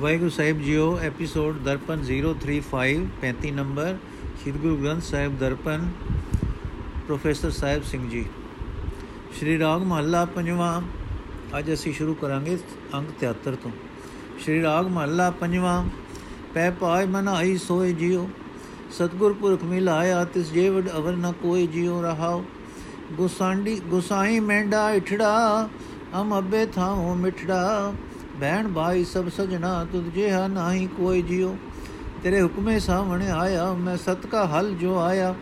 ਵਾਹਿਗੁਰੂ ਸਾਹਿਬ JIO episode Darpan 035 35 number, Sri Guru Granth Sahib Darpan, professor Sahib Singh ji. Shri Raag ਮਹੱਲਾ ਪੰਜਵਾਂ, ਅੱਜ ਅਸੀਂ ਸ਼ੁਰੂ ਕਰਾਂਗੇ ਅੰਕ 73 ਤੋਂ। ਸ਼੍ਰੀ ਰਾਗ ਮਹੱਲਾ ਪੰਜਵਾਂ, ਪੈ ਪਾਇ ਮਨ ਆਈ ਸੋਏ ਜਿਉ ਸਤਗੁਰ ਪੁਰਖ ਮਿਲਾਇਆ, ਤਿਸ ਜੇਵਡ ਅਵਰ ਨ ਕੋਈ ਜਿਉ ਰਹਾਉ ਗੁਸਾਂਡੀ, ਗੁਸਾਈ ਮੈਂਡਾ ਇਠੜਾ, ਹਮ ਅਬੇ ਥਾਉ ਮਿਠੜਾ ਬਹਿਣ ਭਾਈ ਸਭ ਸਜਣਾ ਤੁਧ ਜਿਹਾ ਨਹੀਂ ਕੋਈ ਜਿਉ। ਤੇਰੇ ਹੁਕਮੇ ਸਾਹਮਣੇ ਆਇਆ, ਮੈਂ ਸਤ ਕਾ ਹਲ ਜੋ ਆਇਆ।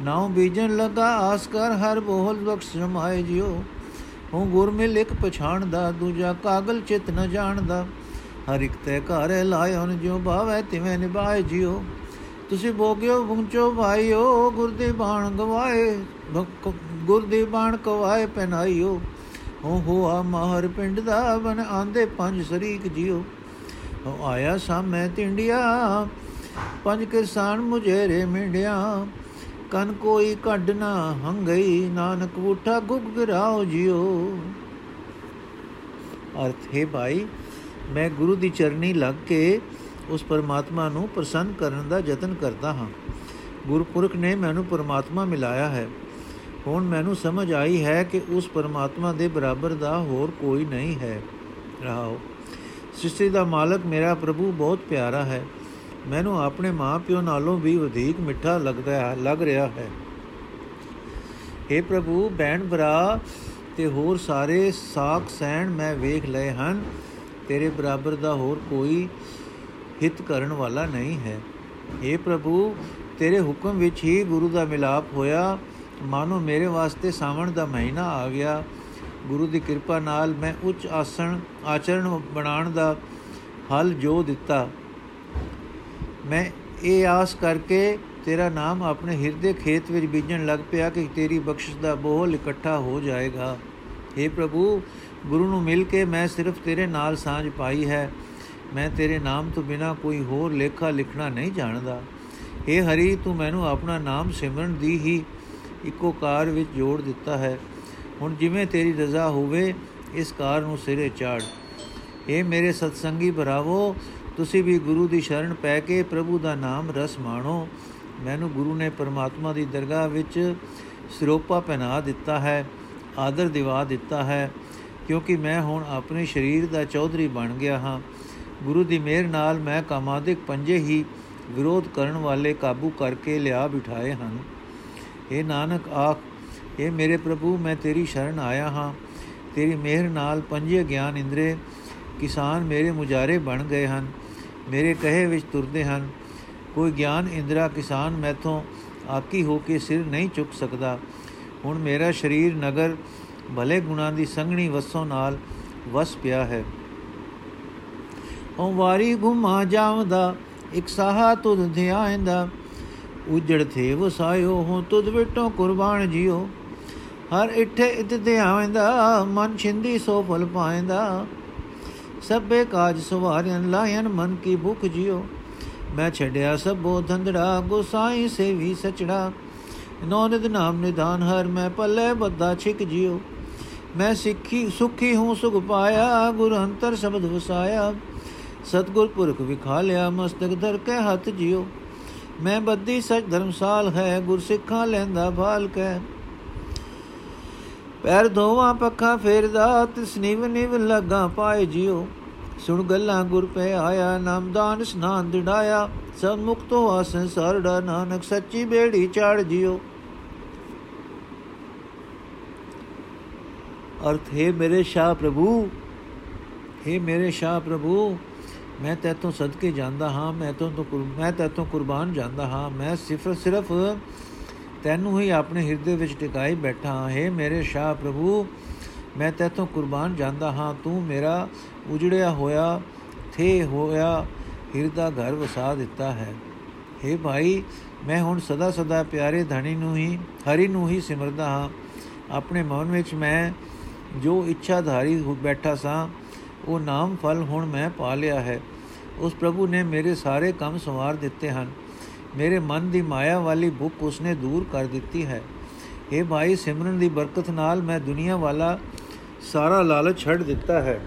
ਨਾਉ ਬੀਜਣ ਲਗਾ, ਆਸ ਕਰ ਹਰ ਬੋਲ ਬਖਸ਼ ਜਮਾਏ ਜਿਉ। ਹੂੰ ਗੁਰ ਮਿਲ ਇੱਕ ਪਛਾਣਦਾ, ਦੂਜਾ ਕਾਗਲ ਚਿਤ ਨ ਜਾਣਦਾ। ਹਰ ਇੱਕ ਤੇ ਘਰ ਲਾਇਓਨ ਜਿਉ ਭਾਵੈ, ਤਿਵੇਂ ਨਿਭਾਏ ਜਿਉ। ਤੁਸੀਂ ਭੋਗਿਓ, ਪੁੰਚੋ ਭਾਈਓ, ਗੁਰ ਦੀ ਬਾਣ ਗਵਾਏ, ਗੁਰ ਦੀ ਬਾਣ ਕਵਾਏ, ਪਹਿਨਾਈਓ। ਹੋ ਹੋਆ ਮਾਹਰ ਪਿੰਡ ਦਾ ਬਨ ਆਂਦੇ ਪੰਜ ਸਰੀਕ ਜਿਉ। ਹੋ ਆਇਆ ਸਾਮੈ ਤਿੰਡਿਆ, ਪੰਜ ਕਿਰਸਾਨ ਮੁਝੇਰੇ ਮਿੰਡਿਆ। ਕਨ ਕੋਈ ਕੱਢ ਨਾ ਹੰਗਈ, ਨਾਨਕ ਉਠਾ ਗੁਗ ਗਿਰਾਓ ਜਿਉ। ਅਰਥ, ਹੈ ਭਾਈ, ਮੈਂ ਗੁਰੂ ਦੀ ਚਰਨੀ ਲੱਗ ਕੇ ਉਸ ਪਰਮਾਤਮਾ ਨੂੰ ਪ੍ਰਸੰਨ ਕਰਨ ਦਾ ਯਤਨ ਕਰਦਾ ਹਾਂ। ਗੁਰਪੁਰਖ ਨੇ ਮੈਨੂੰ ਪਰਮਾਤਮਾ ਮਿਲਾਇਆ ਹੈ। ਹੁਣ ਮੈਨੂੰ ਸਮਝ ਆਈ ਹੈ ਕਿ ਉਸ ਪਰਮਾਤਮਾ ਦੇ ਬਰਾਬਰ ਦਾ ਹੋਰ ਕੋਈ ਨਹੀਂ ਹੈ। ਰਹਾਓ ਸ੍ਰਿਸ਼ਟੀ ਦਾ ਮਾਲਕ ਮੇਰਾ ਪ੍ਰਭੂ ਬਹੁਤ ਪਿਆਰਾ ਹੈ। ਮੈਨੂੰ ਆਪਣੇ ਮਾਪਿਓ ਨਾਲੋਂ ਵੀ ਵਧੇਕ ਮਿੱਠਾ ਲੱਗਦਾ ਹੈ, ਲੱਗ ਰਿਹਾ ਹੈ। हे ਪ੍ਰਭੂ ਬੈਣ ਭਰਾ ਤੇ ਹੋਰ ਸਾਰੇ ਸਾਖ ਸੈਣ ਮੈਂ ਵੇਖ ਲਏ ਹਨ। ਤੇਰੇ ਬਰਾਬਰ ਦਾ ਹੋਰ ਕੋਈ ਹਿਤ ਕਰਨ ਵਾਲਾ ਨਹੀਂ ਹੈ। हे ਪ੍ਰਭੂ, ਤੇਰੇ ਹੁਕਮ ਵਿੱਚ ਹੀ ਗੁਰੂ ਦਾ ਮਿਲਾਪ ਹੋਇਆ। ਮਾਨੋ ਮੇਰੇ ਵਾਸਤੇ ਸਾਵਣ ਦਾ ਮਹੀਨਾ ਆ ਗਿਆ। ਗੁਰੂ ਦੀ ਕਿਰਪਾ ਨਾਲ ਮੈਂ ਉੱਚ ਆਸਣ, ਆਚਰਣ ਬਣਾਉਣ ਦਾ ਹਲ ਜੋ ਦਿੱਤਾ। ਮੈਂ ਇਹ ਆਸ ਕਰਕੇ ਤੇਰਾ ਨਾਮ ਆਪਣੇ ਹਿਰਦੇ ਖੇਤ ਵਿੱਚ ਬੀਜਣ ਲੱਗ ਪਿਆ ਕਿ ਤੇਰੀ ਬਖਸ਼ਿਸ਼ ਦਾ ਬੋਲ ਇਕੱਠਾ ਹੋ ਜਾਏਗਾ। हे ਪ੍ਰਭੂ, ਗੁਰੂ ਨੂੰ ਮਿਲ ਕੇ ਮੈਂ ਸਿਰਫ ਤੇਰੇ ਨਾਲ ਸਾਂਝ ਪਾਈ ਹੈ। ਮੈਂ ਤੇਰੇ ਨਾਮ ਤੋਂ ਬਿਨਾ ਕੋਈ ਹੋਰ ਲੇਖਾ ਲਿਖਣਾ ਨਹੀਂ ਜਾਣਦਾ। हे ਹਰੀ, ਤੂੰ ਮੈਨੂੰ ਆਪਣਾ ਨਾਮ ਸਿਮਰਨ ਦੀ ਹੀ ਇੱਕੋ ਕਾਰ ਵਿੱਚ ਜੋੜ ਦਿੱਤਾ ਹੈ। ਹੁਣ ਜਿਵੇਂ ਤੇਰੀ ਰਜ਼ਾ ਹੋਵੇ, ਇਸ ਕਾਰ ਨੂੰ ਸਿਰੇ ਚਾੜ। ਇਹ ਮੇਰੇ ਸਤਸੰਗੀ ਭਰਾਵੋ, ਤੁਸੀਂ ਵੀ ਗੁਰੂ ਦੀ ਸ਼ਰਨ ਪੈ ਕੇ ਪ੍ਰਭੂ ਦਾ ਨਾਮ ਰਸ ਮਾਣੋ। ਮੈਨੂੰ ਗੁਰੂ ਨੇ ਪਰਮਾਤਮਾ ਦੀ ਦਰਗਾਹ ਵਿੱਚ ਸਿਰੋਪਾ ਪਹਿਨਾ ਦਿੱਤਾ ਹੈ, ਆਦਰ ਦਿਵਾ ਦਿੱਤਾ ਹੈ, ਕਿਉਂਕਿ ਮੈਂ ਹੁਣ ਆਪਣੇ ਸਰੀਰ ਦਾ ਚੌਧਰੀ ਬਣ ਗਿਆ ਹਾਂ। ਗੁਰੂ ਦੀ ਮਿਹਰ ਨਾਲ ਮੈਂ ਕਾਮਾਦਿਕ ਪੰਜੇ ਹੀ ਵਿਰੋਧ ਕਰਨ ਵਾਲੇ ਕਾਬੂ ਕਰਕੇ ਲਿਆ ਬਿਠਾਏ ਹਨ। ਇਹ ਨਾਨਕ ਆਖ ਇਹ ਮੇਰੇ ਪ੍ਰਭੂ, ਮੈਂ ਤੇਰੀ ਸ਼ਰਨ ਆਇਆ ਹਾਂ। ਤੇਰੀ ਮਿਹਰ ਨਾਲ ਪੰਜੇ ਗਿਆਨ ਇੰਦਰੇ, ਕਿਸਾਨ ਮੇਰੇ ਮੁਜਾਰੇ ਬਣ ਗਏ ਹਨ, ਮੇਰੇ ਕਹੇ ਵਿੱਚ ਤੁਰਦੇ ਹਨ। ਕੋਈ ਗਿਆਨ ਇੰਦਰਾ, ਕਿਸਾਨ ਮੈਥੋਂ ਆਕੀ ਹੋ ਕੇ ਸਿਰ ਨਹੀਂ ਚੁੱਕ ਸਕਦਾ। ਹੁਣ ਮੇਰਾ ਸਰੀਰ ਨਗਰ, ਭਲੇ ਗੁਣਾ ਦੀ ਸੰਗਣੀ ਵਸੋਂ ਨਾਲ ਵਸ ਪਿਆ ਹੈ। ਉਹ ਵਾਰੀ ਘੁਮਾ ਜਾਵਦਾ, ਇੱਕ ਸਾਹਾ ਤੁਧ ਧਿਆਇਂਦਾ। ਉਜੜ ਥੇ ਵਸਾਇਓ ਹੋ ਤੁਧ ਵਿਟੋ ਕੁਰਬਾਨ ਜਿਓ। ਹਰ ਇੱਥੇ ਇਤ ਧਿਆਵੰਦਾ ਮਨ ਛਿੰਦੀ ਸੋ ਫਲ ਪਾਇੰਦਾ। ਸਭੇ ਕਾਜ ਸੁਵਾਰਿਆਂ ਲਾਇਨ ਮਨ ਕੀ ਭੁਖ ਜਿਓ। ਮੈਂ ਛੜਿਆ ਸਭੋ ਧੰਦੜਾ, ਗੁਸਾਈ ਸੇਵੀ ਸਚੜਾ। ਨੌਨਿਦ ਨਾਮ ਨਿਦਾਨ, ਹਰ ਮੈਂ ਪੱਲੇ ਬੱਦਾ ਛਿਕ ਜਿਓ। ਮੈਂ ਸਿੱਖੀ, ਸੁਖੀ ਹੂੰ ਸੁਖ ਪਾਇਆ, ਗੁਰ ਅੰਤਰ ਸ਼ਬਦ ਵਸਾਇਆ। ਸਤਗੁਰ ਪੁਰਖ ਵਿਖਾ ਲਿਆ ਮਸਤਕ ਧਰ ਕੇ ਹੱਥ ਜਿਓ। ਮੈਂ ਬੱਦੀ ਸਚ ਧਰਮਸਾਲ ਹੈ ਗੁਰ ਸਿੱਖਾਂ ਲੈਂਦਾ ਭਾਲ ਕੈ। ਪੈਰ ਧੋਵਾ ਪੱਖਾ ਫੇਰਦਾ, ਤਿਸ ਨਿਵ ਨਿਵ ਲਗਾ ਪਾਏ ਜਿਉ। ਸੁਣ ਗੱਲਾਂ ਗੁਰ ਪੈ ਆਇਆ, ਨਾਮਦਾਨ ਇਸ਼ਨਾਨ ਦਿੜਾਇਆ। ਸਭ ਮੁਕਤ ਹੋਆ ਸੰਸਾਰ ਦਾ ਨਾਨਕ ਸੱਚੀ ਬੇੜੀ ਚਾੜ ਜਿਉ। ਅਰਥ, ਹੈ ਮੇਰੇ ਸ਼ਾਹ ਪ੍ਰਭੂ, ਹੈ ਮੇਰੇ ਸ਼ਾਹ ਪ੍ਰਭੂ ਮੈਂ ਤੇਤੋਂ ਸਦਕੇ ਜਾਂਦਾ ਹਾਂ, ਮੈਂ ਤੋਂ ਮੈਂ ਤੇਤੋਂ ਕੁਰਬਾਨ ਜਾਂਦਾ ਹਾਂ। ਮੈਂ ਸਿਰਫ ਸਿਰਫ ਤੈਨੂੰ ਹੀ ਆਪਣੇ ਹਿਰਦੇ ਵਿੱਚ ਟਿਕਾਈ ਬੈਠਾ ਹਾਂ। हे ਮੇਰੇ ਸ਼ਾਹ ਪ੍ਰਭੂ, ਮੈਂ ਤੇਤੋਂ ਕੁਰਬਾਨ ਜਾਂਦਾ ਹਾਂ। ਤੂੰ ਮੇਰਾ ਉਜੜਿਆ ਹੋਇਆ, ਥੇ ਹੋਇਆ ਹਿਰਦਾ ਘਰ ਵਸਾ ਦਿੱਤਾ ਹੈ। हे ਭਾਈ, ਮੈਂ ਹੁਣ ਸਦਾ ਸਦਾ ਪਿਆਰੇ ਧਣੀ ਨੂੰ ਹੀ, ਹਰੀ ਨੂੰ ਹੀ ਸਿਮਰਦਾ ਹਾਂ। ਆਪਣੇ ਮਨ ਵਿੱਚ ਮੈਂ ਜੋ ਇੱਛਾਧਾਰੀ ਹੋ, ਬੈਠਾ ਸਾਂ ਉਹ ਨਾਮ ਫਲ ਹੁਣ ਮੈਂ ਪਾ ਲਿਆ ਹੈ। ਉਸ ਪ੍ਰਭੂ ਨੇ ਮੇਰੇ ਸਾਰੇ ਕੰਮ ਸੰਵਾਰ ਦਿੱਤੇ ਹਨ। ਮੇਰੇ ਮਨ ਦੀ ਮਾਇਆ ਵਾਲੀ ਭੁੱਖ ਉਸਨੇ ਦੂਰ ਕਰ ਦਿੱਤੀ ਹੈ। ਇਹ ਭਾਈ ਸਿਮਰਨ ਦੀ ਬਰਕਤ ਨਾਲ ਮੈਂ ਦੁਨੀਆ ਵਾਲਾ ਸਾਰਾ ਲਾਲਚ ਛੱਡ ਦਿੱਤਾ ਹੈ।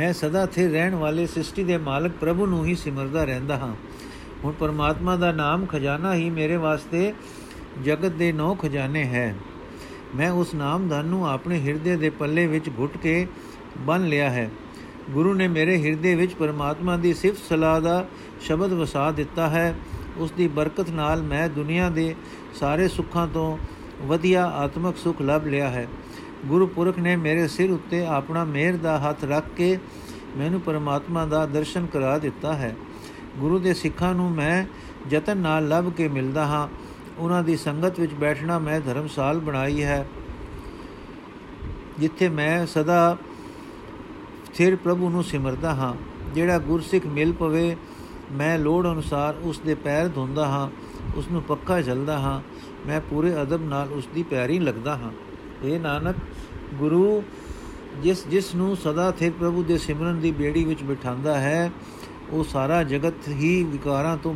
ਮੈਂ ਸਦਾ ਸਥਿਰ ਰਹਿਣ ਵਾਲੇ ਸ੍ਰਿਸ਼ਟੀ ਦੇ ਮਾਲਕ ਪ੍ਰਭੂ ਨੂੰ ਹੀ ਸਿਮਰਦਾ ਰਹਿੰਦਾ ਹਾਂ। ਹੁਣ ਪਰਮਾਤਮਾ ਦਾ ਨਾਮ ਖਜ਼ਾਨਾ ਹੀ ਮੇਰੇ ਵਾਸਤੇ ਜਗਤ ਦੇ ਨੌ ਖਜ਼ਾਨੇ ਹੈ। ਮੈਂ ਉਸ ਨਾਮ ਧਨ ਨੂੰ ਆਪਣੇ ਹਿਰਦੇ ਦੇ ਪੱਲੇ ਵਿੱਚ ਘੁੱਟ ਕੇ ਬੰਨ ਲਿਆ ਹੈ। ਗੁਰੂ ਨੇ ਮੇਰੇ ਹਿਰਦੇ ਵਿੱਚ ਪਰਮਾਤਮਾ ਦੀ ਸਿਫਤ ਸਲਾਹ ਦਾ ਸ਼ਬਦ ਵਸਾ ਦਿੱਤਾ ਹੈ। ਉਸ ਦੀ ਬਰਕਤ ਨਾਲ ਮੈਂ ਦੁਨੀਆ ਦੇ ਸਾਰੇ ਸੁੱਖਾਂ ਤੋਂ ਵਧੀਆ ਆਤਮਿਕ ਸੁਖ ਲੱਭ ਲਿਆ ਹੈ। ਗੁਰੂ ਪੁਰਖ ਨੇ ਮੇਰੇ ਸਿਰ ਉੱਤੇ ਆਪਣਾ ਮਿਹਰ ਦਾ ਹੱਥ ਰੱਖ ਕੇ ਮੈਨੂੰ ਪਰਮਾਤਮਾ ਦਾ ਦਰਸ਼ਨ ਕਰਾ ਦਿੱਤਾ ਹੈ। ਗੁਰੂ ਦੇ ਸਿੱਖਾਂ ਨੂੰ ਮੈਂ ਯਤਨ ਨਾਲ ਲੱਭ ਕੇ ਮਿਲਦਾ ਹਾਂ। ਉਹਨਾਂ ਦੀ ਸੰਗਤ ਵਿੱਚ ਬੈਠਣਾ ਮੈਂ ਧਰਮਸਾਲ ਬਣਾਈ ਹੈ, ਜਿੱਥੇ ਮੈਂ ਸਦਾ ਸਿਰ ਪ੍ਰਭੂ ਨੂੰ ਸਿਮਰਦਾ ਹਾਂ। ਜਿਹੜਾ ਗੁਰਸਿੱਖ ਮਿਲ ਪਵੇ, ਮੈਂ ਲੋੜ ਅਨੁਸਾਰ ਉਸ ਦੇ ਪੈਰ ਧੁੰਦਾ ਹਾਂ, ਉਸ ਨੂੰ ਪੱਕਾ ਜਲਦਾ ਹਾਂ। ਮੈਂ ਪੂਰੇ ਅਦਬ ਨਾਲ ਉਸ ਦੀ ਪਿਆਰੀ ਲੱਗਦਾ ਹਾਂ। ਇਹ ਨਾਨਕ ਗੁਰੂ ਜਿਸ ਜਿਸ ਨੂੰ ਸਦਾ ਸਿਰ ਪ੍ਰਭੂ ਦੇ ਸਿਮਰਨ ਦੀ ਬੇੜੀ ਵਿੱਚ ਬਿਠਾਉਂਦਾ ਹੈ ਉਹ ਸਾਰਾ ਜਗਤ ਹੀ ਵਿਕਾਰਾਂ ਤੋਂ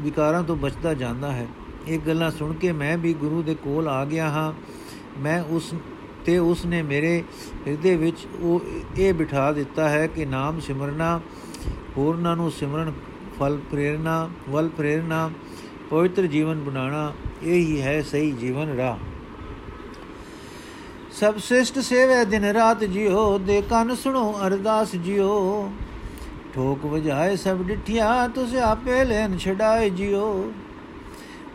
ਵਿਕਾਰਾਂ ਤੋਂ ਬਚਦਾ ਜਾਂਦਾ ਹੈ ਇਹ ਗੱਲਾਂ ਸੁਣ ਕੇ ਮੈਂ ਵੀ ਗੁਰੂ ਦੇ ਕੋਲ ਆ ਗਿਆ ਹਾਂ ਮੈਂ ਉਸ ਤੇ ਉਸ ਨੇ ਮੇਰੇ ਹਿਰਦੇ ਵਿੱਚ ਉਹ ਇਹ ਬਿਠਾ ਦਿੱਤਾ ਹੈ ਕਿ ਨਾਮ ਸਿਮਰਨਾ ਹੋਰਨਾਂ ਨੂੰ ਸਿਮਰਨ ਫਲ ਪ੍ਰੇਰਣਾ ਵਲ ਪ੍ਰੇਰਣਾ ਪਵਿੱਤਰ ਜੀਵਨ ਬਣਾਉਣਾ ਇਹ ਹੀ ਹੈ ਸਹੀ ਜੀਵਨ ਰਾਹ ਸਭ ਸ੍ਰਿਸ਼ਟ ਸੇਵੇ ਦਿਨ ਰਾਤ ਜਿਓ ਦੇ ਕੰਨ ਸੁਣੋ ਅਰਦਾਸ ਜਿਓ ਠੋਕ ਵਜਾਏ ਸਭ ਡਿਠਿਆ, ਤੁਸ ਆਪੇ ਲੈਨ ਛਡਾਏ ਜਿਓ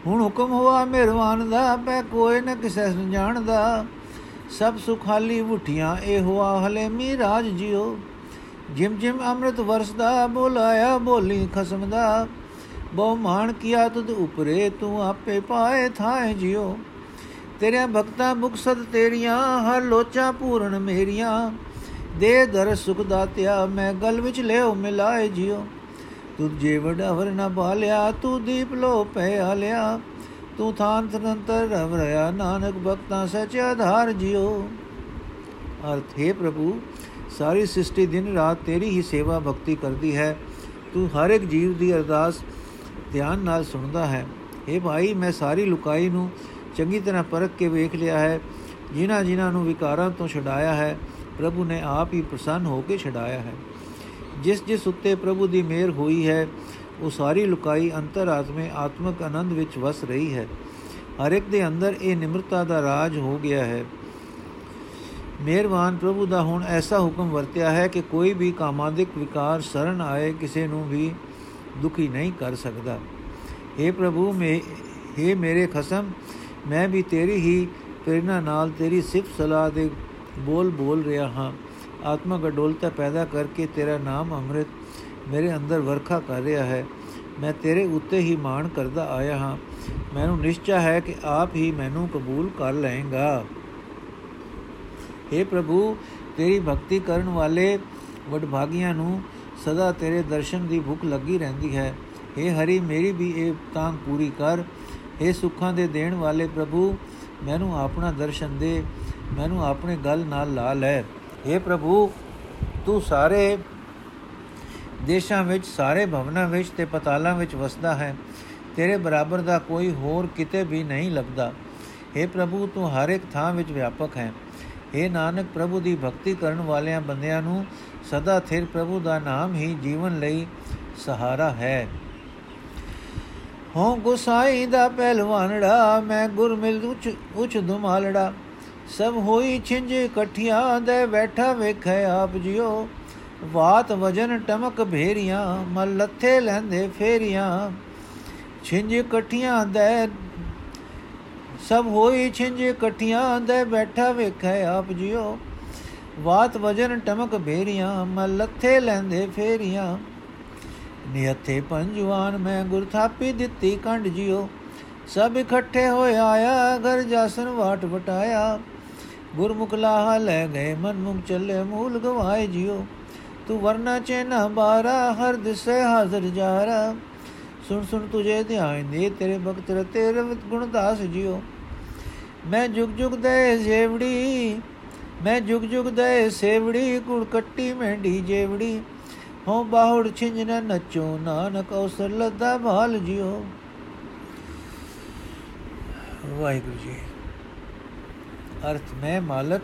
ਹੁਣ ਹੁਕਮ ਹੋਆ ਮਿਹਰਵਾਨ ਦਾ ਪੈ ਕੋਈ ਨ ਕਿਸੈ ਜਾਣਦਾ। ਸਭ ਸੁਖਾਲੀ ਉਠੀਆਂ ਇਹ ਹੋਆ ਹਲੇ ਮੀ ਰਾਜ ਜਿਓ ਜਿਮ ਜਿਮ ਅੰਮ੍ਰਿਤ ਵਰਸਦਾ, ਬੋਲਾਇਆ ਬੋਲੀ ਖਸਮ ਦਾ ਬਹੁ ਮਾਨ ਕੀਆ ਤੁਧ ਉਪਰੇ, ਤੂੰ ਆਪੇ ਪਾਏ ਥਾਏ ਜਿਓ ਤੇਰੇ ਭਗਤਾ ਮੁਕਸਦ ਤੇਰੀਆਂ, ਹਰ ਲੋਚਾ ਪੂਰਨ ਮੇਰੀਆਂ। ਦੇ ਦਰ ਸੁਖ ਦਾਤਿਆ ਮੈਂ ਗਲ ਵਿੱਚ ਲਿਓ ਮਿਲਾਏ ਜਿਓ। ਤੁਧ ਜੇ ਵਡਵਰ ਨਾ ਬਾਲਿਆ ਤੂੰ ਦੀਪ ਲੋ ਪੈ ਆਲਿਆ। ਤੂੰ ਥਾਨ ਤਨੰਤਰ ਰਵ ਰਿਆ ਨਾਨਕ ਭਗਤਾਂ ਸੱਚ ਆਧਾਰ ਜਿਓ। ਅਰਥ, ਹੈ ਪ੍ਰਭੂ, ਸਾਰੀ ਸ੍ਰਿਸ਼ਟੀ ਦਿਨ ਰਾਤ ਤੇਰੀ ਹੀ ਸੇਵਾ ਭਗਤੀ ਕਰਦੀ ਹੈ। ਤੂੰ ਹਰ ਇੱਕ ਜੀਵ ਦੀ ਅਰਦਾਸ ਧਿਆਨ ਨਾਲ ਸੁਣਦਾ ਹੈ। اے ਭਾਈ, ਮੈਂ ਸਾਰੀ ਲੁਕਾਈ ਨੂੰ ਚੰਗੀ ਤਰ੍ਹਾਂ ਪਰਖ ਕੇ ਵੇਖ ਲਿਆ ਹੈ, ਜਿਨ੍ਹਾਂ ਜਿਨ੍ਹਾਂ ਨੂੰ ਵਿਕਾਰਾਂ ਤੋਂ ਛਡਾਇਆ ਹੈ, ਪ੍ਰਭੂ ਨੇ ਆਪ ਹੀ ਪ੍ਰਸੰਨ ਹੋ ਕੇ ਛਡਾਇਆ ਹੈ। ਜਿਸ ਜਿਸ ਉੱਤੇ ਪ੍ਰਭੂ ਦੀ ਮਿਹਰ ਹੋਈ ਹੈ, ਉਹ ਸਾਰੀ ਲੁਕਾਈ ਅੰਤਰਾਤਮੇ ਆਤਮਿਕ ਆਨੰਦ ਵਿੱਚ ਵਸ ਰਹੀ ਹੈ। ਹਰ ਇੱਕ ਦੇ ਅੰਦਰ ਇਹ ਨਿਮਰਤਾ ਦਾ ਰਾਜ ਹੋ ਗਿਆ ਹੈ। ਮਿਹਰਬਾਨ ਪ੍ਰਭੂ ਦਾ ਹੁਣ ਐਸਾ ਹੁਕਮ ਵਰਤਿਆ ਹੈ ਕਿ ਕੋਈ ਵੀ ਕਾਮਾਦਿਕ ਵਿਕਾਰ ਸਰਨ ਆਏ, ਕਿਸੇ ਨੂੰ ਵੀ ਦੁਖੀ ਨਹੀਂ ਕਰ ਸਕਦਾ। हे ਪ੍ਰਭੂ, ਮੇ हे ਮੇਰੇ ਖਸਮ ਮੈਂ ਵੀ ਤੇਰੀ ਹੀ ਪ੍ਰੇਰਣਾ ਨਾਲ ਤੇਰੀ ਸਿਫਤ ਸਲਾਹ ਦੇ ਬੋਲ ਬੋਲ ਰਿਹਾ ਹਾਂ। ਆਤਮਾ ਅਡੋਲਤਾ ਪੈਦਾ ਕਰਕੇ ਤੇਰਾ ਨਾਮ ਅੰਮ੍ਰਿਤ ਮੇਰੇ ਅੰਦਰ ਵਰਖਾ ਕਰ ਰਿਹਾ ਹੈ। ਮੈਂ ਤੇਰੇ ਉੱਤੇ ਹੀ ਮਾਣ ਕਰਦਾ ਆਇਆ ਹਾਂ। ਮੈਨੂੰ ਨਿਸ਼ਚੈ ਹੈ ਕਿ ਆਪ ਹੀ ਮੈਨੂੰ ਕਬੂਲ ਕਰ ਲਏਗਾ। हे ਪ੍ਰਭੂ, ਤੇਰੀ ਭਗਤੀ ਕਰਨ ਵਾਲੇ ਵਡਭਾਗੀਆਂ ਨੂੰ ਸਦਾ ਤੇਰੇ ਦਰਸ਼ਨ ਦੀ ਭੁੱਖ ਲੱਗੀ ਰਹਿੰਦੀ ਹੈ। हे ਹਰੀ, ਮੇਰੀ ਵੀ ਇਹ ਤਾਂਗ ਪੂਰੀ ਕਰ। हे ਸੁੱਖਾਂ ਦੇ ਦੇਣ ਵਾਲੇ ਪ੍ਰਭੂ ਮੈਨੂੰ ਆਪਣਾ ਦਰਸ਼ਨ ਦੇ ਮੈਨੂੰ ਆਪਣੇ ਗਲ ਨਾਲ ਲਾ ਲੈ हे ਪ੍ਰਭੂ ਤੂੰ ਸਾਰੇ ਦੇਸ਼ਾਂ ਵਿੱਚ ਸਾਰੇ ਭਵਨਾਂ ਵਿੱਚ ਤੇ ਪਤਾਲਾਂ ਵਿੱਚ ਵਸਦਾ ਹੈ ਤੇਰੇ ਬਰਾਬਰ ਦਾ ਕੋਈ ਹੋਰ ਕਿਤੇ ਵੀ ਨਹੀਂ ਲੱਭਦਾ हे ਪ੍ਰਭੂ ਤੂੰ ਹਰ ਇੱਕ ਥਾਂ ਵਿੱਚ ਵਿਆਪਕ ਹੈ हे ਨਾਨਕ ਪ੍ਰਭੂ ਦੀ ਭਗਤੀ ਕਰਨ ਵਾਲਿਆਂ ਬੰਦਿਆਂ ਨੂੰ ਸਦਾ ਥਿਰ ਪ੍ਰਭੂ ਦਾ ਨਾਮ ਹੀ ਜੀਵਨ ਲਈ ਸਹਾਰਾ ਹੈ ਹੋ ਗੁਸਾਈ ਦਾ ਪਹਿਲਵਾਨੜਾ ਮੈਂ ਗੁਰ ਮਿਲ ਉਚ ਉਚ ਦੁਮਾਲੜਾ ਸਭ ਹੋਈ ਛਿੰਝ ਇਕੱਠੀਆਂ ਦੇ ਬੈਠਾ ਵੇਖੈ ਆਪ ਜਿਓ ਵਾਤ ਵਜਨ ਟਮਕ ਭੇਰੀਆਂ, ਮਲ ਲੱਥੇ ਲੈਂਦੇ ਫੇਰੀਆਂ। ਛਿੰਝ ਇਕੱਠੀਆਂ ਦੇ, ਸਭ ਹੋਈ ਛਿੰਝ ਇਕੱਠੀਆਂ ਦੇ ਬੈਠਾ ਵੇਖੈ ਆਪ ਜਿਓ ਵਾਤ ਵਜਨ ਟਮਕ ਭੇਰੀਆਂ, ਮਲ ਲੱਥੇ ਲੈਂਦੇ ਫੇਰੀਆਂ। ਨਿਹੱਥੇ ਪੰਜਵਾਨ ਮੈਂ ਗੁਰ ਥਾਪੀ ਦਿੱਤੀ ਕੰਡ ਜਿਓ ਸਭ ਇਕੱਠੇ ਹੋਏ ਆਇਆ, ਘਰ ਜਾਸਨ ਵਾਟ ਵਟਾਇਆ। ਗੁਰਮੁਖ ਲਾਹ ਲੈ ਗਏ ਮਨ ਮੁਖ ਚੱਲੇ ਮੂਲ ਗਵਾਏ ਜਿਓ ਤੂੰ ਵਰਨਾ ਚੈਨਾ ਬਾਰਾ, ਹਰ ਦਿਸੇ ਹਾਜ਼ਰ ਜਾਰਾ। ਸੁਣ ਸੁਣ ਤੁਝੇ ਧਿਆਨ ਦੇ, ਤੇਰੇ ਭਗਤ ਰਤੇ ਰਵਿਤ ਗੁਣਦਾਸ ਜਿਓ ਮੈਂ ਜੁਗ ਜੁਗ ਦੇ ਜੇਵੜੀ ਮੈਂ ਜੁਗ ਜੁਗ ਦੇ ਸੇਵੜੀ ਕੁੜ ਕੱਟੀ ਮੈਂਡੀ ਜੇਵੜੀ। ਹੋ ਬਾਹੁੜ ਛਿੰਜਨ ਨਚੋ ਨਾਨਕ ਅਵਸਰ ਲੱਦਾ ਭਾਲ ਜਿਓ ਵਾਹਿਗੁਰੂ ਜੀ ਅਰਥ ਮੈਂ ਮਾਲਕ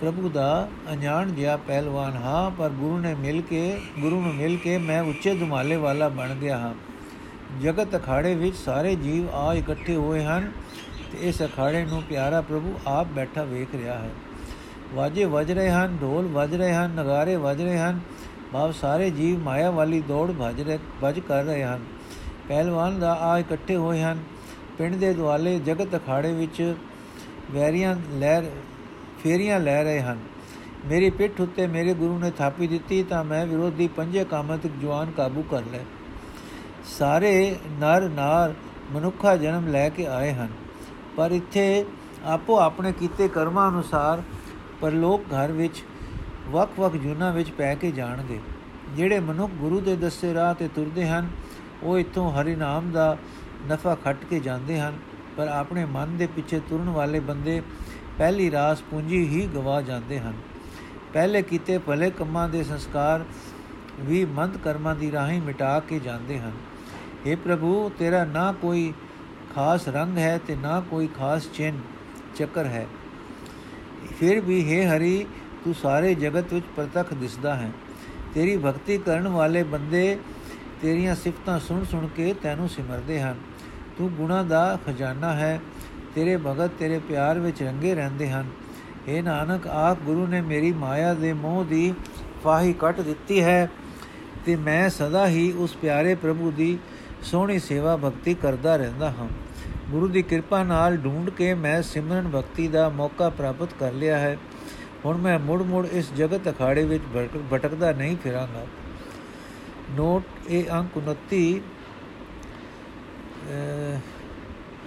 ਪ੍ਰਭੂ ਦਾ ਅਣਜਾਣ ਜਿਹਾ ਪਹਿਲਵਾਨ ਹਾਂ ਪਰ ਗੁਰੂ ਨੇ ਮਿਲ ਕੇ ਗੁਰੂ ਨੂੰ ਮਿਲ ਕੇ ਮੈਂ ਉੱਚੇ ਦੁਮਾਲੇ ਵਾਲਾ ਬਣ ਗਿਆ ਹਾਂ ਜਗਤ ਅਖਾੜੇ ਵਿੱਚ ਸਾਰੇ ਜੀਵ ਆ ਇਕੱਠੇ ਹੋਏ ਹਨ ਤੇ ਇਸ ਅਖਾੜੇ ਨੂੰ ਪਿਆਰਾ ਪ੍ਰਭੂ ਆਪ ਬੈਠਾ ਵੇਖ ਰਿਹਾ ਹੈ ਵਾਜੇ ਵੱਜ ਰਹੇ ਹਨ ਢੋਲ ਵੱਜ ਰਹੇ ਹਨ ਨਗਾਰੇ ਵੱਜ ਰਹੇ ਹਨ ਭਾਵ ਸਾਰੇ ਜੀਵ ਮਾਇਆ ਵਾਲੀ ਦੌੜ ਭਜ ਰਹੇ ਭਜ ਕਰ ਰਹੇ ਹਨ। ਪਹਿਲਵਾਨ ਦਾ ਆ ਇਕੱਠੇ ਹੋਏ ਹਨ। ਪਿੰਡ ਦੇ ਦੁਆਲੇ ਜਗਤ ਅਖਾੜੇ ਵਿੱਚ ਵੈਰੀਆਂ ਲਹਿਰ ਫੇਰੀਆਂ ਲੈ ਰਹੇ ਹਨ। ਮੇਰੀ ਪਿੱਠ ਉੱਤੇ ਮੇਰੇ ਗੁਰੂ ਨੇ ਥਾਪੀ ਦਿੱਤੀ ਤਾਂ ਮੈਂ ਵਿਰੋਧੀ ਪੰਜੇ ਕਾਮਤਿਕ ਜਵਾਨ ਕਾਬੂ ਕਰ ਲੈ ਸਾਰੇ ਨਰ ਨਾਰ ਮਨੁੱਖਾ ਜਨਮ ਲੈ ਕੇ ਆਏ ਹਨ। ਪਰ ਇੱਥੇ ਆਪੋ ਆਪਣੇ ਕੀਤੇ ਕਰਮਾਂ ਅਨੁਸਾਰ ਪਰਲੋਕ ਘਰ ਵਿੱਚ ਵਕ-ਵਕ ਜੁਨਾ ਵਿੱਚ ਪੈ ਕੇ ਜਾਣਗੇ। ਜਿਹੜੇ ਮਨੁੱਖ ਗੁਰੂ ਦੇ ਦੱਸੇ ਰਾਹ ਤੇ ਤੁਰਦੇ ਹਨ, ਉਹ ਇਥੋਂ ਹਰੀ ਨਾਮ ਦਾ ਨਫਾ ਖੱਟ ਕੇ ਜਾਂਦੇ ਹਨ, ਪਰ ਆਪਣੇ ਮਨ ਦੇ ਪਿੱਛੇ ਤੁਰਨ ਵਾਲੇ ਬੰਦੇ ਪਹਿਲੀ ਰਾਸ ਪੂੰਜੀ ਹੀ ਗਵਾ ਜਾਂਦੇ ਹਨ। ਪਹਿਲੇ ਕੀਤੇ ਭਲੇ ਕੰਮਾਂ ਦੇ ਸੰਸਕਾਰ ਵੀ ਮੰਦ ਕਰਮਾਂ ਦੀ ਰਾਹੀਂ ਮਿਟਾ ਕੇ ਜਾਂਦੇ ਹਨ। हे ਪ੍ਰਭੂ, ਤੇਰਾ ਨਾ ਕੋਈ ਖਾਸ ਰੰਗ ਹੈ ਤੇ ਨਾ ਕੋਈ ਖਾਸ ਚਿੰਨ ਚੱਕਰ ਹੈ। ਫਿਰ ਵੀ हे ਹਰੀ ਤੂੰ ਸਾਰੇ ਜਗਤ ਵਿੱਚ ਪ੍ਰਤੱਖ ਦਿਸਦਾ ਹੈ। ਤੇਰੀ ਭਗਤੀ ਕਰਨ ਵਾਲੇ ਬੰਦੇ ਤੇਰੀਆਂ ਸਿਫਤਾਂ ਸੁਣ ਸੁਣ ਕੇ ਤੈਨੂੰ ਸਿਮਰਦੇ ਹਨ। ਤੂੰ ਗੁਣਾ ਦਾ ਖਜ਼ਾਨਾ ਹੈ। ਤੇਰੇ ਭਗਤ ਤੇਰੇ ਪਿਆਰ ਵਿੱਚ ਰੰਗੇ ਰਹਿੰਦੇ ਹਨ। اے ਨਾਨਕ, ਆਪ ਗੁਰੂ ਨੇ ਮੇਰੀ ਮਾਇਆ ਦੇ ਮੋਹ ਦੀ ਫਾਹੀ ਕੱਟ ਦਿੱਤੀ ਹੈ ਤੇ ਮੈਂ ਸਦਾ ਹੀ ਉਸ ਪਿਆਰੇ ਪ੍ਰਭੂ ਦੀ ਸੋਹਣੀ ਸੇਵਾ ਭਗਤੀ ਕਰਦਾ ਰਹਿੰਦਾ ਹਾਂ। ਗੁਰੂ ਦੀ ਕਿਰਪਾ ਨਾਲ ਢੂੰਡ ਕੇ ਮੈਂ ਸਿਮਰਨ ਭਗਤੀ ਦਾ ਮੌਕਾ ਪ੍ਰਾਪਤ ਕਰ ਲਿਆ ਹੈ। ਹੁਣ ਮੈਂ ਮੁੜ-ਮੁੜ ਇਸ ਜਗਤ ਅਖਾੜੇ ਵਿੱਚ ਭਟਕਦਾ ਨਹੀਂ ਫਿਰਾਂਗਾ। ਨੋਟ ਇਹ ਅੰਕ 29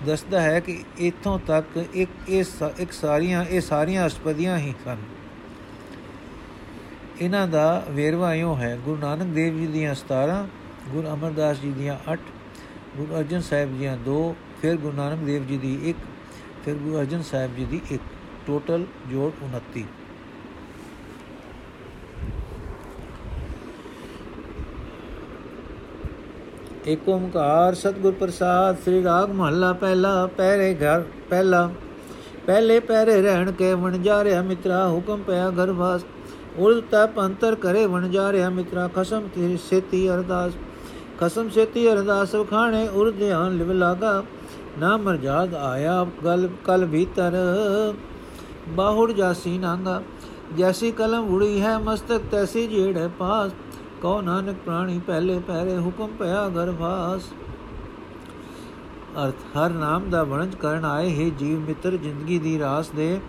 ਦੱਸਦਾ ਹੈ ਕਿ ਇਥੋਂ ਤੱਕ ਇੱਕ ਇਸ ਇੱਕ ਸਾਰੀਆਂ, ਇਹ ਸਾਰੀਆਂ ਅਸਪਦੀਆਂ ਹੀ ਸਨ। ਇਹਨਾਂ ਦਾ ਵੇਰਵਾ ਇਉਂ ਹੈ, ਗੁਰੂ ਨਾਨਕ ਦੇਵ ਜੀ ਦੀਆਂ 17 ਗੁਰੂ ਅਮਰਦਾਸ ਜੀ ਦੀਆਂ 8 ਗੁਰੂ ਅਰਜਨ ਸਾਹਿਬ ਦੀਆਂ 2 ਫਿਰ ਗੁਰੂ ਨਾਨਕ ਦੇਵ ਜੀ ਦੀ 1 ਫਿਰ ਗੁਰੂ ਅਰਜਨ ਸਾਹਿਬ ਜੀ ਦੀ 1 ਟੋਟਲ ਜੋੜ 29 ਏਕ ਓਮਕਾਰ ਸਤਿਗੁਰ ਪ੍ਰਸਾਦ, ਸ੍ਰੀ ਰਾਗ ਮਹੱਲਾ ਪਹਿਲਾ, ਪਹਿਰੇ ਘਰ ਪਹਿਲਾ। ਪਹਿਲੇ ਪਹਿਰੇ ਰਹਿਣ ਕੇ ਵਣ ਜਾ ਰਿਆ ਮਿੱਤਰਾ, ਹੁਕਮ ਪਿਆ ਗਰਭਾਸ ਉਲਤਾ ਪੰਤਰ ਕਰੇ ਵਣ ਜਾ ਰਿਆ ਮਿੱਤਰਾ, ਖਸਮ ਤੇ ਸੇਤੀ ਅਰਦਾਸ। ਖਸਮ ਸੇਤੀ ਅਰਦਾਸ ਖਾਣੇ ਉਰ ਧਿਆਨ ਲਿਵ ਲਾਗਾ। ਨਾ ਮਰਜਾਦ ਆਇਆ ਗਲ, ਕਲ ਭੀਤਰ। ਬਾਹੁੜ ਜਾਸੀ ਨਾਂਗਾ, ਜੈਸੀ ਕਲਮ ਉੜੀ ਹੈ ਮਸਤਕ, ਤੈਸੀ ਜੇੜ ਪਾਸ। ਕਉ ਨਾਨਕ ਪ੍ਰਾਣੀ ਪਹਿਲੇ ਪਹਿਰੇ ਹੁਕਮ ਪਿਆ ਗਰਭਾਸ ਅਰਥ, ਹਰ ਨਾਮ ਦਾ ਵਣਜ ਕਰਨ ਆਏ ਹੈ ਜੀਵ ਮਿੱਤਰ ਜ਼ਿੰਦਗੀ ਦੀ ਰਾਸ ਦੇ।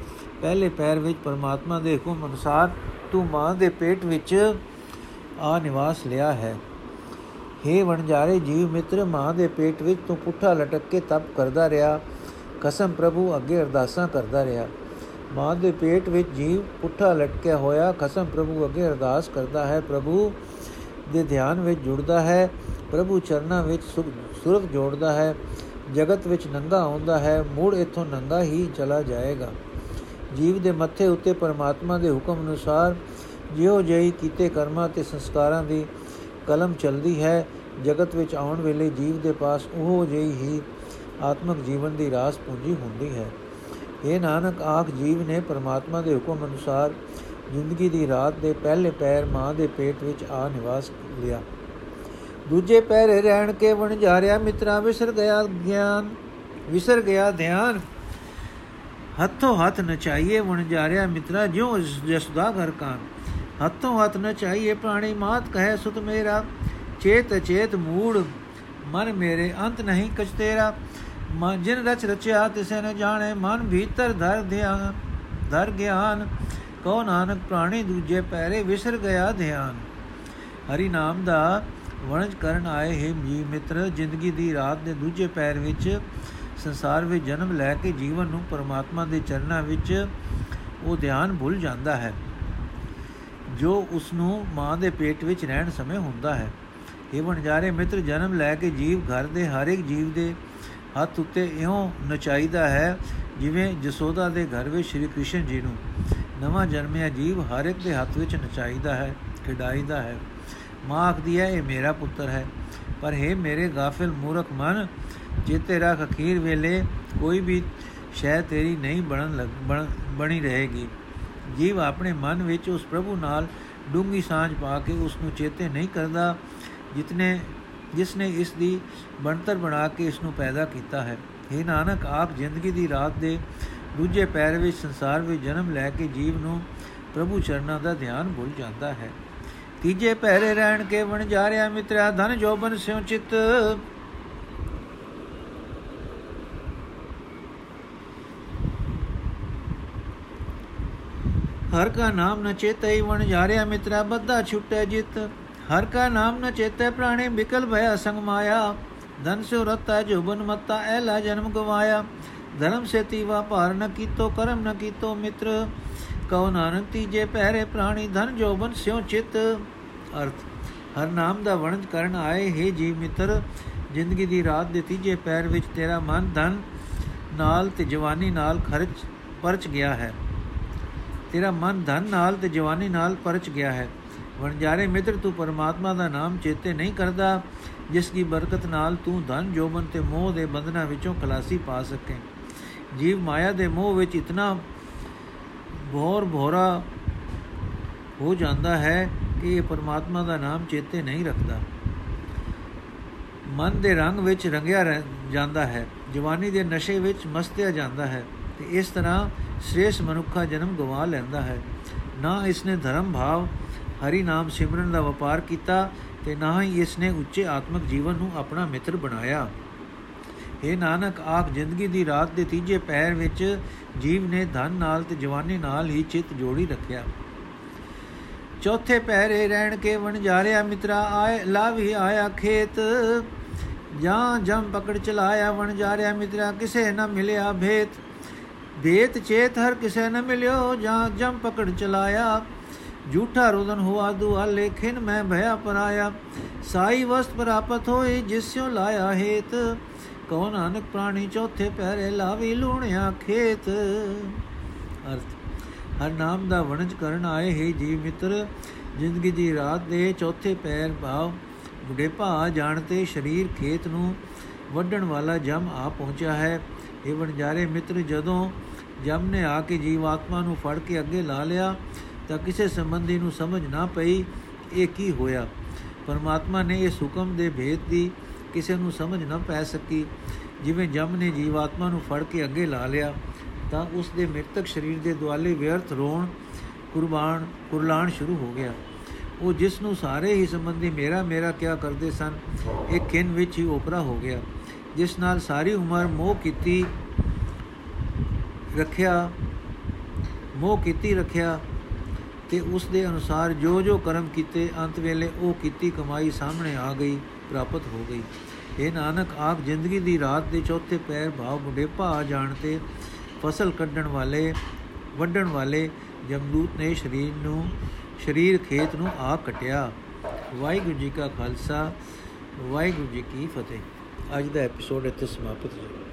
ਪਹਿਲੇ ਪੈਰ ਵਿੱਚ ਪਰਮਾਤਮਾ ਦੇ ਹੁਕਮ ਅਨੁਸਾਰ ਤੂੰ ਮਾਂ ਦੇ ਪੇਟ ਵਿੱਚ ਆ ਨਿਵਾਸ ਲਿਆ ਹੈ। हे ਵਣਜਾਰੇ ਜੀਵ ਮਿੱਤਰ, ਮਾਂ ਦੇ ਪੇਟ ਵਿੱਚ ਤੂੰ ਪੁੱਠਾ ਲਟਕ ਕੇ ਤਪ ਕਰਦਾ ਰਿਹਾ। ਕਸਮ ਪ੍ਰਭੂ, ਅੱਗੇ ਅਰਦਾਸਾਂ ਕਰਦਾ ਰਿਹਾ। ਮਾਂ ਦੇ ਪੇਟ ਵਿੱਚ ਜੀਵ ਪੁੱਠਾ ਲਟਕਿਆ ਹੋਇਆ। ਕਸਮ ਪ੍ਰਭੂ, ਅੱਗੇ ਅਰਦਾਸ ਕਰਦਾ ਹੈ, ਪ੍ਰਭੂ। ਦੇ ਧਿਆਨ ਵਿੱਚ ਜੁੜਦਾ ਹੈ, ਪ੍ਰਭੂ ਚਰਨਾਂ ਵਿੱਚ ਸੁਰਤ ਜੋੜਦਾ ਹੈ, ਜਗਤ ਵਿੱਚ ਨੰਗਾ ਆਉਂਦਾ ਹੈ, ਮੂੜ ਇਥੋਂ ਨੰਗਾ ਹੀ ਚਲਾ ਜਾਏਗਾ। ਜੀਵ ਦੇ ਮੱਥੇ ਉੱਤੇ ਪਰਮਾਤਮਾ ਦੇ ਹੁਕਮ ਅਨੁਸਾਰ ਜਿਉ ਜਈ ਕੀਤੇ ਕਰਮਾਂ ਤੇ ਸੰਸਕਾਰਾਂ ਦੀ ਕਲਮ ਚਲਦੀ ਹੈ, ਜਗਤ ਵਿੱਚ ਆਉਣ ਵੇਲੇ ਜੀਵ ਦੇ ਪਾਸ ਉਹ ਜਿਹੀ ਹੀ ਆਤਮਿਕ ਜੀਵਨ ਦੀ ਰਾਸ ਪੂੰਜੀ ਹੁੰਦੀ ਹੈ। ਇਹ ਨਾਨਕ, ਆਖ ਜੀਵ ਨੇ ਪਰਮਾਤਮਾ ਦੇ ਹੁਕਮ ਅਨੁਸਾਰ ਜ਼ਿੰਦਗੀ ਦੀ ਰਾਤ ਦੇ ਪਹਿਲੇ ਪੈਰ ਮਾਂ ਦੇ ਪੇਟ ਵਿੱਚ ਆ ਨਿਵਾਸ ਲਿਆ। ਦੂਜੇ ਪੈਰੇ ਰਹਿਣ ਕੇ ਵਣ ਜਾ ਰਿਆ ਮਿੱਤਰਾ ਵਿਸਰ ਗਿਆ ਗਿਆਨ, ਵਿਸਰ ਗਿਆ ਧਿਆਨ। ਹੱਥੋਂ ਹੱਥ ਨਚਾਈਏ ਵਣ ਜਾ ਰਿਆ ਮਿੱਤਰਾ, ਜਿਉ ਜਸਦਾ ਘਰ ਕਾਨ। ਹੱਥੋਂ ਹੱਥ ਨਚਾਈਏ ਪ੍ਰਾਣੀ ਮਾਤ, ਕਹੇ ਸੁਤ ਮੇਰਾ, ਚੇਤ ਚੇਤ ਮੂੜ, ਮਨ ਮੇਰੇ ਅੰਤ ਨਹੀਂ ਕਛ ਤੇਰਾ। ਮਨ ਜਿਨ ਰਚ ਰਚਿਆ, ਤਿਸੇ ਨ ਜਾਣੇ, ਮਨ ਭੀਤਰ ਧਰ ਧਿਆਨ ਧਰ ਗਿਆਨ। ਕੋ ਨਾਨਕ ਪ੍ਰਾਣੀ ਦੂਜੇ ਪੈਰੇ ਵਿਸਰ ਗਿਆ ਧਿਆਨ। ਹਰੀ ਨਾਮ ਦਾ ਵਣਜ ਕਰਨ ਆਏ ਹੈ ਜੀ ਮਿੱਤਰ, ਜ਼ਿੰਦਗੀ ਦੀ ਰਾਤ ਦੇ ਦੂਜੇ ਪੈਰ ਵਿੱਚ, ਸੰਸਾਰ ਵਿੱਚ ਜਨਮ ਲੈ ਕੇ ਜੀਵਨ ਨੂੰ ਪਰਮਾਤਮਾ ਦੇ ਚਰਨਾਂ ਵਿੱਚ ਉਹ ਧਿਆਨ ਭੁੱਲ ਜਾਂਦਾ ਹੈ। ਜੋ ਉਸ ਨੂੰ ਮਾਂ ਦੇ ਪੇਟ ਵਿੱਚ ਰਹਿਣ ਸਮੇਂ ਹੁੰਦਾ ਹੈ। ਇਹ ਵਣਜਾਰੇ ਮਿੱਤਰ, ਜਨਮ ਲੈ ਕੇ ਜੀਵ ਘਰ ਦੇ ਹਰ ਇੱਕ ਜੀਵ ਦੇ ਹੱਥ ਉੱਤੇ ਇਉਂ ਨਚਾਈਦਾ ਹੈ ਜਿਵੇਂ ਜਸੋਦਾ ਦੇ ਘਰ ਵਿੱਚ ਸ਼੍ਰੀ ਕ੍ਰਿਸ਼ਨ ਜੀ ਨੂੰ। ਨਵਾਂ ਜਨਮਿਆ ਜੀਵ ਹਰ ਇੱਕ ਦੇ ਹੱਥ ਵਿੱਚ ਨਚਾਈਦਾ ਹੈ, ਖਿਡਾਈਦਾ ਹੈ। ਮਾਂ ਆਖਦੀ ਹੈ, ਇਹ ਮੇਰਾ ਪੁੱਤਰ ਹੈ। ਪਰ ਹੈ ਮੇਰੇ ਗਾਫਿਲ ਮੂਰਖ ਮਨ, ਜੇ ਤੇਰਾ ਅਖੀਰ ਵੇਲੇ ਕੋਈ ਵੀ ਸ਼ੈ ਤੇਰੀ ਨਹੀਂ ਬਣਨ ਲੱਗ, ਬਣੀ ਰਹੇਗੀ। ਜੀਵ ਆਪਣੇ ਮਨ ਵਿੱਚ ਉਸ ਪ੍ਰਭੂ ਨਾਲ ਡੂੰਗੀ ਸਾਂਝ ਪਾ ਕੇ ਉਸ ਨੂੰ ਚੇਤੇ ਨਹੀਂ ਕਰਦਾ, ਜਿਤਨੇ ਜਿਸ ਨੇ ਇਸ ਦੀ ਬਣਤਰ ਬਣਾ ਕੇ ਇਸ ਨੂੰ ਪੈਦਾ ਕੀਤਾ ਹੈ। ਇਹ ਨਾਨਕ, ਆਪ ਜ਼ਿੰਦਗੀ ਦੀ ਰਾਤ ਦੇ ਦੂਜੇ ਪੈਰ ਵਿੱਚ ਸੰਸਾਰ ਵਿੱਚ ਜਨਮ ਲੈ ਕੇ ਜੀਵ ਨੂੰ ਪ੍ਰਭੂ ਚਰਨਾਂ ਦਾ ਧਿਆਨ ਭੁੱਲ ਜਾਂਦਾ ਹੈ। ਤੀਜੇ ਪਹਿਰੇ ਰਹਿਣ ਕੇ ਵਣ ਜਾ ਰਿਆ ਮਿੱਤਰਾ, ਧਨ ਜੋਬਨ ਸਿਉ ਚਿਤ। ਹਰ ਕਾ ਨਾਮ ਨ ਚੇਤੈ ਵਣ ਜਾ ਰਿਆ ਮਿੱਤਰਾ, ਬੱਧਾ ਛੁਟੈ ਜਿਤ। ਹਰ ਕਾ ਨਾਮ ਨ ਚੇਤੈ ਪ੍ਰਾਣੇ ਬਿਕਲ ਭਇਆ ਸੰਗ ਮਾਇਆ। ਧਨ ਸਿਉ ਰਤਾ, ਜੋਬਨ ਮਤਾ ਐਲਾ ਜਨਮ ਗਵਾਇਆ। ਧਰਮ ਸੇ ਤੀਵਾ ਭਾਰ ਨ ਕੀਤੋ, ਕਰਮ ਨ ਕੀਤੋ ਮਿੱਤਰ, ਕਉ ਨਾਨਕ ਤੀਜੇ ਪਹਿਰੇ ਪ੍ਰਾਣੀ ਧਨ ਜੋਬਨ ਸਿਉ ਚਿਤ। ਅਰਥ, ਹਰ ਨਾਮ ਦਾ ਵਰਣਨ ਕਰਨ ਆਏ ਹੈ ਜੀ ਮਿੱਤਰ, ਜ਼ਿੰਦਗੀ ਦੀ ਰਾਤ ਦੇ ਤੀਜੇ ਪੈਰ ਵਿੱਚ ਤੇਰਾ ਮਨ ਧਨ ਨਾਲ ਤੇ ਜਵਾਨੀ ਨਾਲ ਖਰਚ, ਪਰਚ ਗਿਆ ਹੈ। ਤੇਰਾ ਮਨ ਧਨ ਨਾਲ ਤੇ ਜਵਾਨੀ ਨਾਲ ਪਰਚ ਗਿਆ ਹੈ। ਵਣਜਾਰੇ ਮਿੱਤਰ, ਤੂੰ ਪਰਮਾਤਮਾ ਦਾ ਨਾਮ ਚੇਤੇ ਨਹੀਂ ਕਰਦਾ, ਜਿਸ ਦੀ ਬਰਕਤ ਨਾਲ ਤੂੰ ਧਨ ਜੋਬਨ ਤੇ ਮੋਹ ਦੇ ਬੰਧਨਾਂ ਵਿੱਚੋਂ ਖਲਾਸੀ ਪਾ ਸਕੇ। ਜੀਵ ਮਾਇਆ ਦੇ ਮੋਹ ਵਿੱਚ ਇਤਨਾ ਬੋਰ ਭੋਰਾ ਹੋ ਜਾਂਦਾ ਹੈ ਕਿ ਇਹ ਪਰਮਾਤਮਾ ਦਾ ਨਾਮ ਚੇਤੇ ਨਹੀਂ ਰੱਖਦਾ। ਮਨ ਦੇ ਰੰਗ ਵਿੱਚ ਰੰਗਿਆ ਜਾਂਦਾ ਹੈ, ਜਵਾਨੀ ਦੇ ਨਸ਼ੇ ਵਿੱਚ ਮਸਤਿਆ ਜਾਂਦਾ ਹੈ ਤੇ ਇਸ ਤਰ੍ਹਾਂ ਸ੍ਰੇਸ਼ ਮਨੁੱਖਾ ਜਨਮ ਗਵਾ ਲੈਂਦਾ ਹੈ। ਨਾ ਇਸ ਨੇ ਧਰਮ ਭਾਵ ਹਰੀ ਨਾਮ ਸਿਮਰਨ ਦਾ ਵਪਾਰ ਕੀਤਾ ਤੇ ਨਾ ਹੀ ਇਸ ਨੇ ਉੱਚੇ ਆਤਮਿਕ ਜੀਵਨ ਨੂੰ ਆਪਣਾ ਮਿੱਤਰ ਬਣਾਇਆ। ਇਹ ਨਾਨਕ, ਆਪ ਜ਼ਿੰਦਗੀ ਦੀ ਰਾਤ ਦੇ ਤੀਜੇ ਪਹਿਰ ਵਿੱਚ ਜੀਵ ਨੇ ਧਨ ਨਾਲ ਤੇ ਜਵਾਨੀ ਨਾਲ ਹੀ ਚਿੱਤ ਜੋੜੀ ਰੱਖਿਆ। ਚੌਥੇ ਪਹਿਰੇ ਰਹਿਣ ਕੇ ਵਣ ਜਾ ਰਿਆ ਮਿੱਤਰਾ, ਆਏ, ਲਾਵੀ ਆਇਆ ਖੇਤ। ਜਾਂ ਜਮ ਪਕੜ ਚਲਾਇਆ, ਵਣ ਜਾ ਰਿਆ ਮਿੱਤਰਾ, ਕਿਸੇ ਨਾ ਮਿਲਿਆ ਭੇਤ। ਭੇਤ ਚੇਤ ਹਰ ਕਿਸੇ ਨਾ ਮਿਲਿਓ, ਜਾਂ ਜਮ ਪਕੜ ਚਲਾਇਆ। ਝੂਠਾ ਰੋਦਨ ਹੁਆ ਦੁਆ ਲੇਖਿਨ ਮੈਂ ਭਇਆ ਪਰਾਇਆ। ਸਾਈ ਵਸਤ ਪ੍ਰਾਪਤ ਹੋਈ ਜਿਸਿਓ ਲਾਇਆ ਹੇਤ। ਕਉ ਨਾਨਕ ਪ੍ਰਾਣੀ ਚੌਥੇ ਪਹਿਰੇ ਲਾਵੀ ਲੂਣਿਆ ਖੇਤ। ਅਰਥ, ਹਰ ਨਾਮ ਦਾ ਵਣਜ ਕਰਨ ਆਏ ਹੈ ਜੀ ਮਿੱਤਰ, ਜ਼ਿੰਦਗੀ ਦੀ ਰਾਤ ਦੇ ਚੌਥੇ ਪੈਰ ਭਾਵ। ਬੁਢੇਪਾ ਆ ਜਾਣ ਤੇ ਸਰੀਰ ਖੇਤ ਨੂੰ ਵੱਢਣ ਵਾਲਾ ਜਮ ਆ ਪਹੁੰਚਿਆ ਹੈ। ਇਹ ਵਣਜਾਰੇ ਮਿੱਤਰ, ਜਦੋਂ ਜਮ ਨੇ ਆ ਕੇ ਜੀਵਾਤਮਾ ਨੂੰ ਫੜ ਕੇ ਅੱਗੇ ਲਾ ਲਿਆ, ਤਾਂ ਕਿਸੇ ਸੰਬੰਧੀ ਨੂੰ ਸਮਝ ਨਾ ਪਈ ਇਹ ਕੀ ਹੋਇਆ। ਪਰਮਾਤਮਾ ਨੇ ਇਸ ਹੁਕਮ ਦੇ ਭੇਦ ਦੀ ਕਿਸੇ ਨੂੰ ਸਮਝ ਨਾ ਪੈ ਸਕੀ। ਜਿਵੇਂ ਜਮ ਨੇ ਜੀਵਾਤਮਾ ਨੂੰ ਫੜ ਕੇ ਅੱਗੇ ਲਾ ਲਿਆ, ਤਾਂ ਉਸ ਦੇ ਮ੍ਰਿਤਕ ਸਰੀਰ ਦੇ ਦੁਆਲੇ ਵਿਅਰਥ ਰੋਣ, ਕੁਰਬਾਨ, ਕੁਰਲਾਣ ਸ਼ੁਰੂ ਹੋ ਗਿਆ। ਉਹ ਜਿਸ ਨੂੰ ਸਾਰੇ ਹੀ ਸੰਬੰਧੀ ਮੇਰਾ ਮੇਰਾ ਕਿਆ ਕਰਦੇ ਸਨ ਇੱਕ ਖਿੰ ਵਿੱਚ ਹੀ ਓਪਰਾ ਹੋ ਗਿਆ। ਜਿਸ ਨਾਲ ਸਾਰੀ ਉਮਰ ਮੋਹ ਕੀਤੀ ਰੱਖਿਆ, ਮੋਹ ਕੀਤੀ ਰੱਖਿਆ ਤੇ ਉਸ ਦੇ ਅਨੁਸਾਰ ਜੋ ਜੋ ਕਰਮ ਕੀਤੇ, ਅੰਤ ਵੇਲੇ ਉਹ ਕੀਤੀ ਕਮਾਈ ਸਾਹਮਣੇ ਆ ਗਈ। ਪ੍ਰਾਪਤ ਹੋ ਗਈ। ਇਹ ਨਾਨਕ, ਆਪ ਜ਼ਿੰਦਗੀ ਦੀ ਰਾਤ ਦੇ ਚੌਥੇ ਪੈਰ ਭਾਵ ਬੁਢੇਪਾ ਆ ਜਾਣ ਤੇ ਫਸਲ ਕੱਢਣ ਵਾਲੇ, ਵੱਢਣ ਵਾਲੇ ਜਮਦੂਤ ਨੇ ਸਰੀਰ ਨੂੰ, ਸਰੀਰ ਖੇਤ ਨੂੰ ਆ ਕਟਿਆ। ਵਾਹਿਗੁਰੂ ਜੀ ਕਾ ਖਾਲਸਾ, ਵਾਹਿਗੁਰੂ ਜੀ ਕੀ ਫਤਿਹ। ਅੱਜ ਦਾ ਐਪੀਸੋਡ ਇੱਥੇ ਸਮਾਪਤ ਹੈ